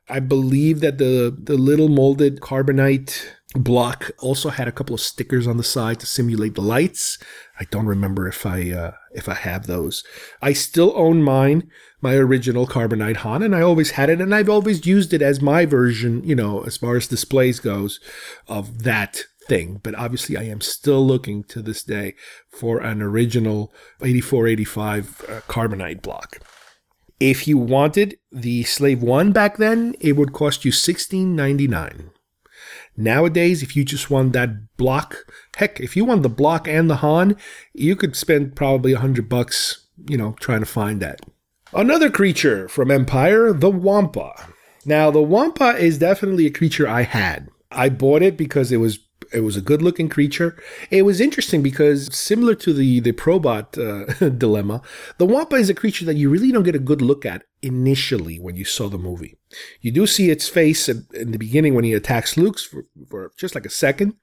I believe that the the little molded carbonite block also had a couple of stickers on the side to simulate the lights. I don't remember if I uh, if I have those. I still own mine, my original carbonite Han, and I always had it, and I've always used it as my version. You know, as far as displays goes, of that thing. But obviously, I am still looking to this day for an original 8485 uh, carbonite block. If you wanted the Slave 1 back then, it would cost you $16.99. Nowadays, if you just want that block, heck, if you want the block and the Han, you could spend probably a hundred bucks, you know, trying to find that. Another creature from Empire, the Wampa. Now, the Wampa is definitely a creature I had. I bought it because it was it was a good looking creature. It was interesting because similar to the the Probot uh, dilemma, the Wampa is a creature that you really don't get a good look at initially when you saw the movie. You do see its face in, the beginning when he attacks Luke for, for, just like a second,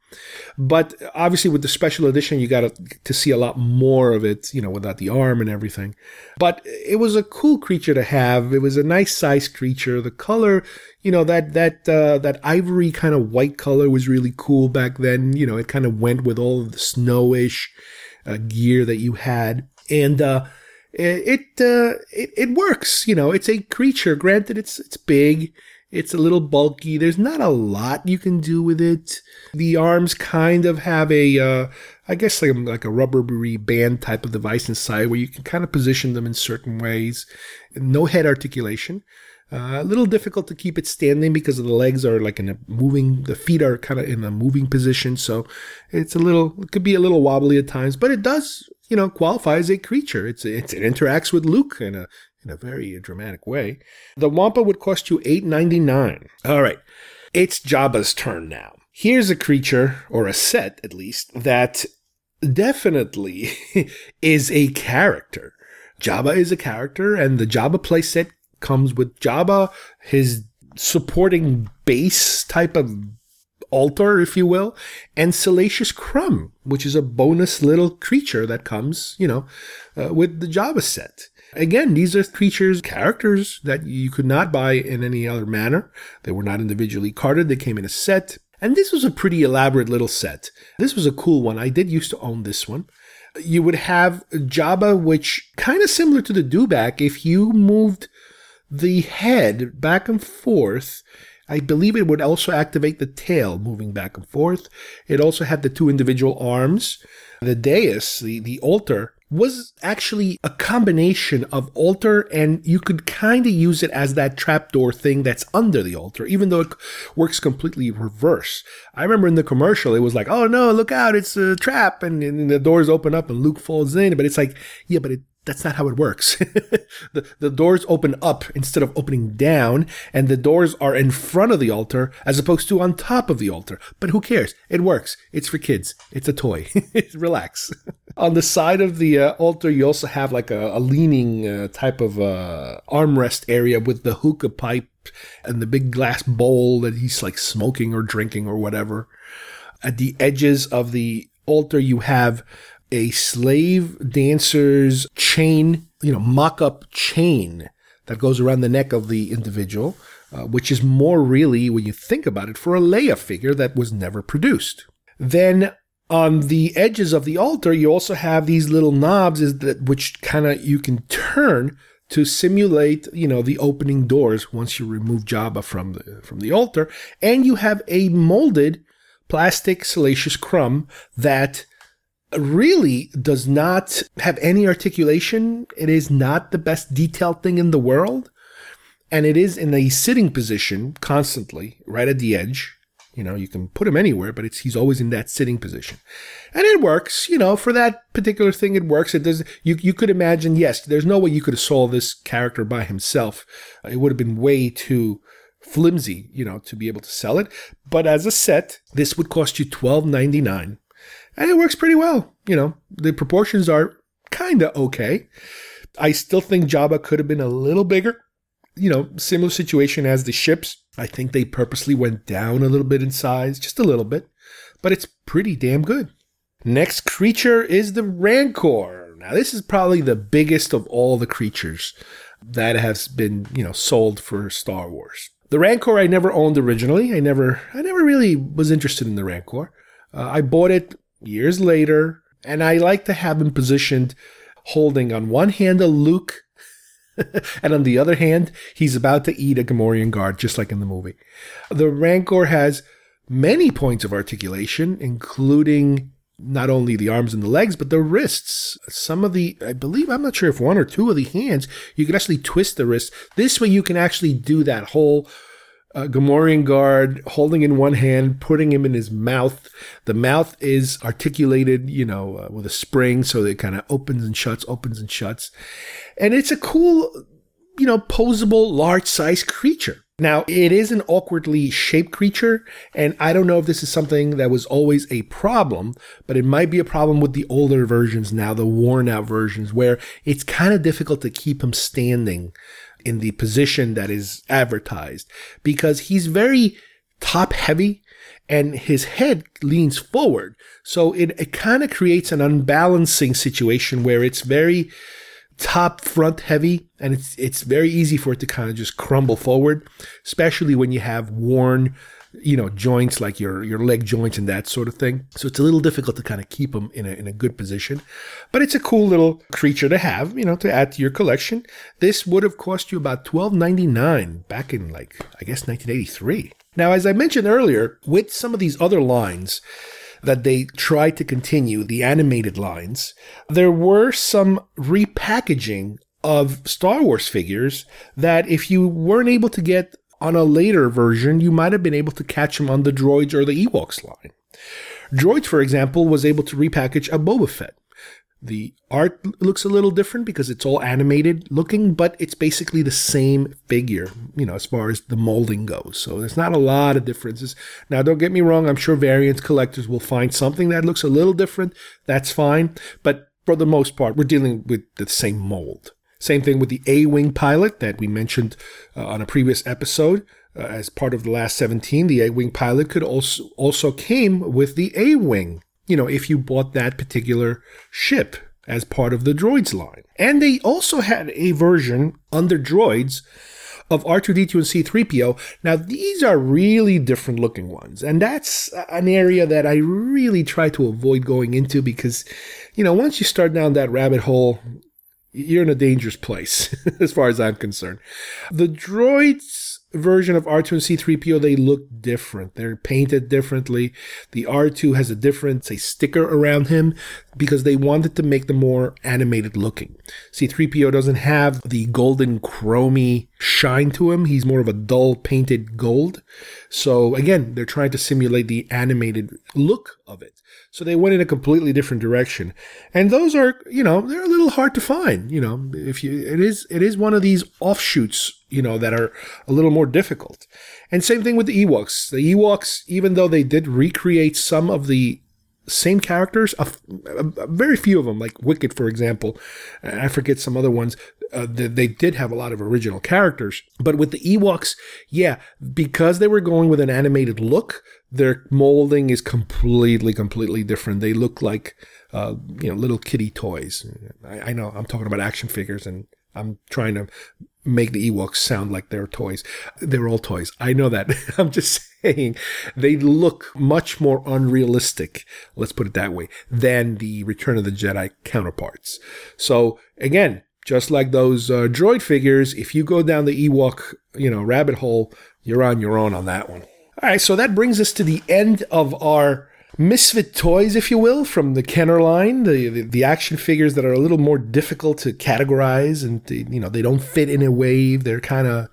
but obviously with the special edition, you got to, to see a lot more of it, you know, without the arm and everything. But it was a cool creature to have. It was a nice sized creature. The color, you know, that that uh, that ivory kind of white color was really cool back then. You know, it kind of went with all of the snowish uh, gear that you had, and. Uh, it uh, it, it works. You know, it's a creature. Granted, it's it's big. It's a little bulky. There's not a lot you can do with it. The arms kind of have a, uh, I guess like, like a rubbery band type of device inside where you can kind of position them in certain ways. No head articulation. Uh, a little difficult to keep it standing because the legs are like in a moving, the feet are kind of in a moving position. So it's a little, it could be a little wobbly at times, but it does, you know, qualify as a creature. It's, it's it interacts with Luke in a in a very dramatic way. The Wampa would cost you eight ninety nine. All right, it's Jabba's turn now. Here's a creature or a set at least that definitely is a character. Jabba is a character, and the Jabba playset comes with Jabba, his supporting base type of altar, if you will, and Salacious Crumb, which is a bonus little creature that comes, you know, uh, with the Jabba set. Again, these are creatures, characters that you could not buy in any other manner. They were not individually carded. They came in a set. And this was a pretty elaborate little set. This was a cool one. I did used to own this one. You would have Jabba, which kind of similar to the Dewback, if you moved the head back and forth, I believe it would also activate the tail moving back and forth. It also had the two individual arms. The dais, the, the altar, was actually a combination of altar and you could kind of use it as that trapdoor thing that's under the altar, even though it works completely reverse. I remember in the commercial, it was like, oh no, look out, it's a trap. And, and the doors open up and Luke falls in. But it's like, yeah, but it that's not how it works. the, the doors open up instead of opening down, and the doors are in front of the altar as opposed to on top of the altar. But who cares? It works. It's for kids. It's a toy. Relax. on the side of the uh, altar, you also have like a, a leaning uh, type of uh, armrest area with the hookah pipe and the big glass bowl that he's like smoking or drinking or whatever. At the edges of the altar, you have a slave dancer's chain, you know, mock up chain that goes around the neck of the individual, uh, which is more really, when you think about it, for a Leia figure that was never produced. Then on the edges of the altar, you also have these little knobs is that which kind of you can turn to simulate, you know, the opening doors once you remove Jabba from the from the altar, and you have a molded plastic salacious crumb that really does not have any articulation. It is not the best detailed thing in the world. And it is in a sitting position constantly, right at the edge. You know, you can put him anywhere, but it's he's always in that sitting position. And it works, you know, for that particular thing it works. It does you you could imagine, yes, there's no way you could have sold this character by himself. Uh, it would have been way too flimsy, you know, to be able to sell it. But as a set, this would cost you twelve ninety nine and it works pretty well. You know, the proportions are kind of okay. I still think Jabba could have been a little bigger. You know, similar situation as the ships. I think they purposely went down a little bit in size, just a little bit, but it's pretty damn good. Next creature is the Rancor. Now, this is probably the biggest of all the creatures that has been, you know, sold for Star Wars. The Rancor I never owned originally. I never, I never really was interested in the Rancor. Uh, I bought it years later, and I like to have him positioned holding on one hand a Luke, and on the other hand, he's about to eat a Gamorrean guard, just like in the movie. The Rancor has many points of articulation, including not only the arms and the legs, but the wrists. Some of the, I believe, I'm not sure if one or two of the hands, you can actually twist the wrist. This way, you can actually do that whole uh, Gamorrean guard holding in one hand, putting him in his mouth. The mouth is articulated, you know, uh, with a spring, so it kind of opens and shuts, opens and shuts. And it's a cool, you know, posable, large size creature. Now, it is an awkwardly shaped creature, and I don't know if this is something that was always a problem, but it might be a problem with the older versions now, the worn out versions, where it's kind of difficult to keep him standing in the position that is advertised because he's very top heavy and his head leans forward. So it, it kind of creates an unbalancing situation where it's very top front heavy and it's it's very easy for it to kind of just crumble forward, especially when you have worn you know, joints like your, your leg joints and that sort of thing. So it's a little difficult to kind of keep them in a, in a good position. But it's a cool little creature to have, you know, to add to your collection. This would have cost you about $12.99 back in like, I guess 1983. Now, as I mentioned earlier, with some of these other lines, that they tried to continue, the animated lines, there were some repackaging of Star Wars figures that if you weren't able to get on a later version, you might have been able to catch him on the droids or the Ewoks line. Droids, for example, was able to repackage a Boba Fett. The art looks a little different because it's all animated looking, but it's basically the same figure, you know, as far as the molding goes. So there's not a lot of differences. Now, don't get me wrong, I'm sure variants collectors will find something that looks a little different. That's fine. But for the most part, we're dealing with the same mold. Same thing with the A Wing pilot that we mentioned uh, on a previous episode. Uh, as part of the last 17, the A Wing pilot could also also came with the A Wing you know, if you bought that particular ship as part of the droids line. And they also had a version under droids of R2D2 and C3PO. Now, these are really different looking ones. And that's an area that I really try to avoid going into because, you know, once you start down that rabbit hole, you're in a dangerous place as far as I'm concerned. The droids version of R2 and C3PO, they look different. They're painted differently. The R2 has a different, say, sticker around him because they wanted to make them more animated looking. C3PO doesn't have the golden chromy shine to him. He's more of a dull painted gold. So again, they're trying to simulate the animated look of it. So they went in a completely different direction. And those are, you know, they're a little hard to find, you know, if you, it is, it is one of these offshoots, you know, that are a little more difficult. And same thing with the Ewoks. The Ewoks, even though they did recreate some of the same characters, a, a, a very few of them, like Wicket, for example, I forget some other ones, uh, they, they, did have a lot of original characters. But with the Ewoks, yeah, because they were going with an animated look, their molding is completely, completely different. They look like, uh, you know, little kitty toys. I, I, know I'm talking about action figures and I'm trying to make the Ewoks sound like they're toys. They're all toys. I know that. I'm just saying they look much more unrealistic, let's put it that way, than the Return of the Jedi counterparts. So again, just like those uh, droid figures, if you go down the Ewok, you know, rabbit hole, you're on your own on that one. All right, so that brings us to the end of our misfit toys, if you will, from the Kenner line, the, the, the action figures that are a little more difficult to categorize, and the, you know they don't fit in a wave. They're kind of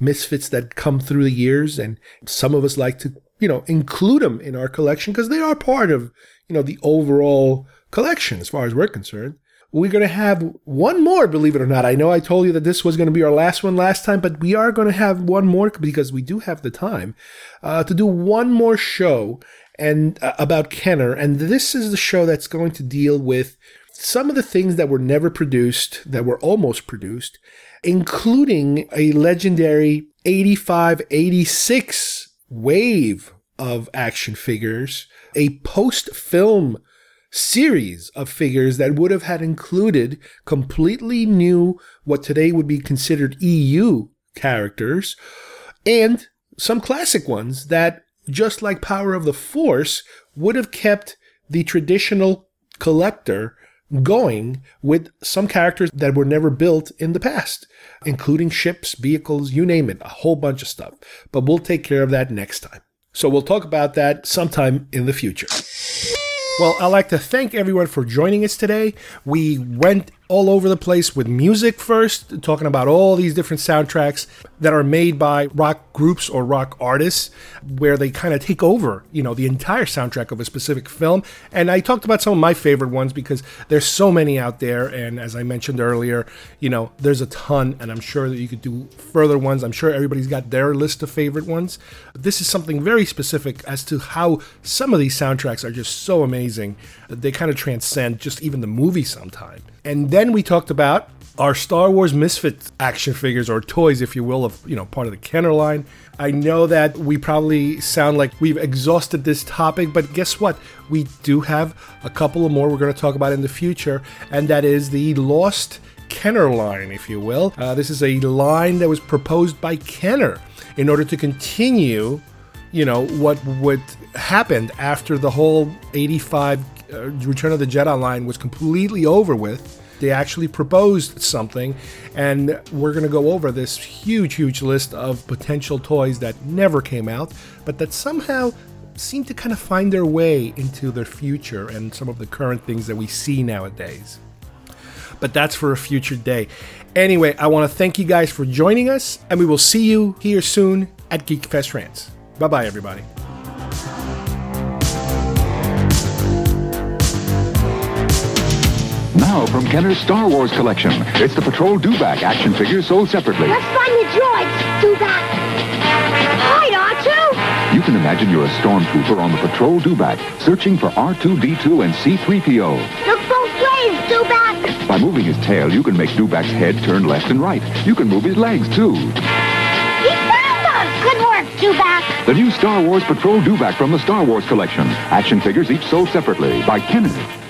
misfits that come through the years, and some of us like to you know include them in our collection because they are part of you know the overall collection as far as we're concerned. We're going to have one more, believe it or not. I know I told you that this was going to be our last one last time, but we are going to have one more because we do have the time uh, to do one more show and uh, about Kenner. And this is the show that's going to deal with some of the things that were never produced, that were almost produced, including a legendary 85 86 wave of action figures, a post film series of figures that would have had included completely new, what today would be considered EU characters, and some classic ones that, just like Power of the Force, would have kept the traditional collector going with some characters that were never built in the past, including ships, vehicles, you name it, a whole bunch of stuff. But we'll take care of that next time. So we'll talk about that sometime in the future. Well, I'd like to thank everyone for joining us today. We went all over the place with music first, talking about all these different soundtracks that are made by rock groups or rock artists, where they kind of take over, you know, the entire soundtrack of a specific film. And I talked about some of my favorite ones because there's so many out there. And as I mentioned earlier, you know, there's a ton, and I'm sure that you could do further ones. I'm sure everybody's got their list of favorite ones. This is something very specific as to how some of these soundtracks are just so amazing that they kind of transcend just even the movie sometimes. And then we talked about our Star Wars Misfit action figures or toys, if you will, of you know part of the Kenner line. I know that we probably sound like we've exhausted this topic, but guess what? We do have a couple of more we're going to talk about in the future, and that is the Lost Kenner line, if you will. Uh, this is a line that was proposed by Kenner in order to continue you know, what would happened after the whole 85 uh, Return of the Jedi line was completely over with. They actually proposed something, and we're going to go over this huge, huge list of potential toys that never came out, but that somehow seem to kind of find their way into their future and some of the current things that we see nowadays. But that's for a future day. Anyway, I want to thank you guys for joining us, and we will see you here soon at Geekfest Rants. Bye bye, everybody.
Now from Kenner's Star Wars collection, it's the Patrol Dewback action figure sold separately.
Let's find the droids. Do that. Hi, R2.
You can imagine you're a stormtrooper on the Patrol Dewback, searching for R2-D2 and C-3PO.
Look both ways, Dewback.
By moving his tail, you can make Dewback's head turn left and right. You can move his legs, too.
He found us. Good work, Dewback.
The new Star Wars Patrol Dewback from the Star Wars collection. Action figures each sold separately by Kenner.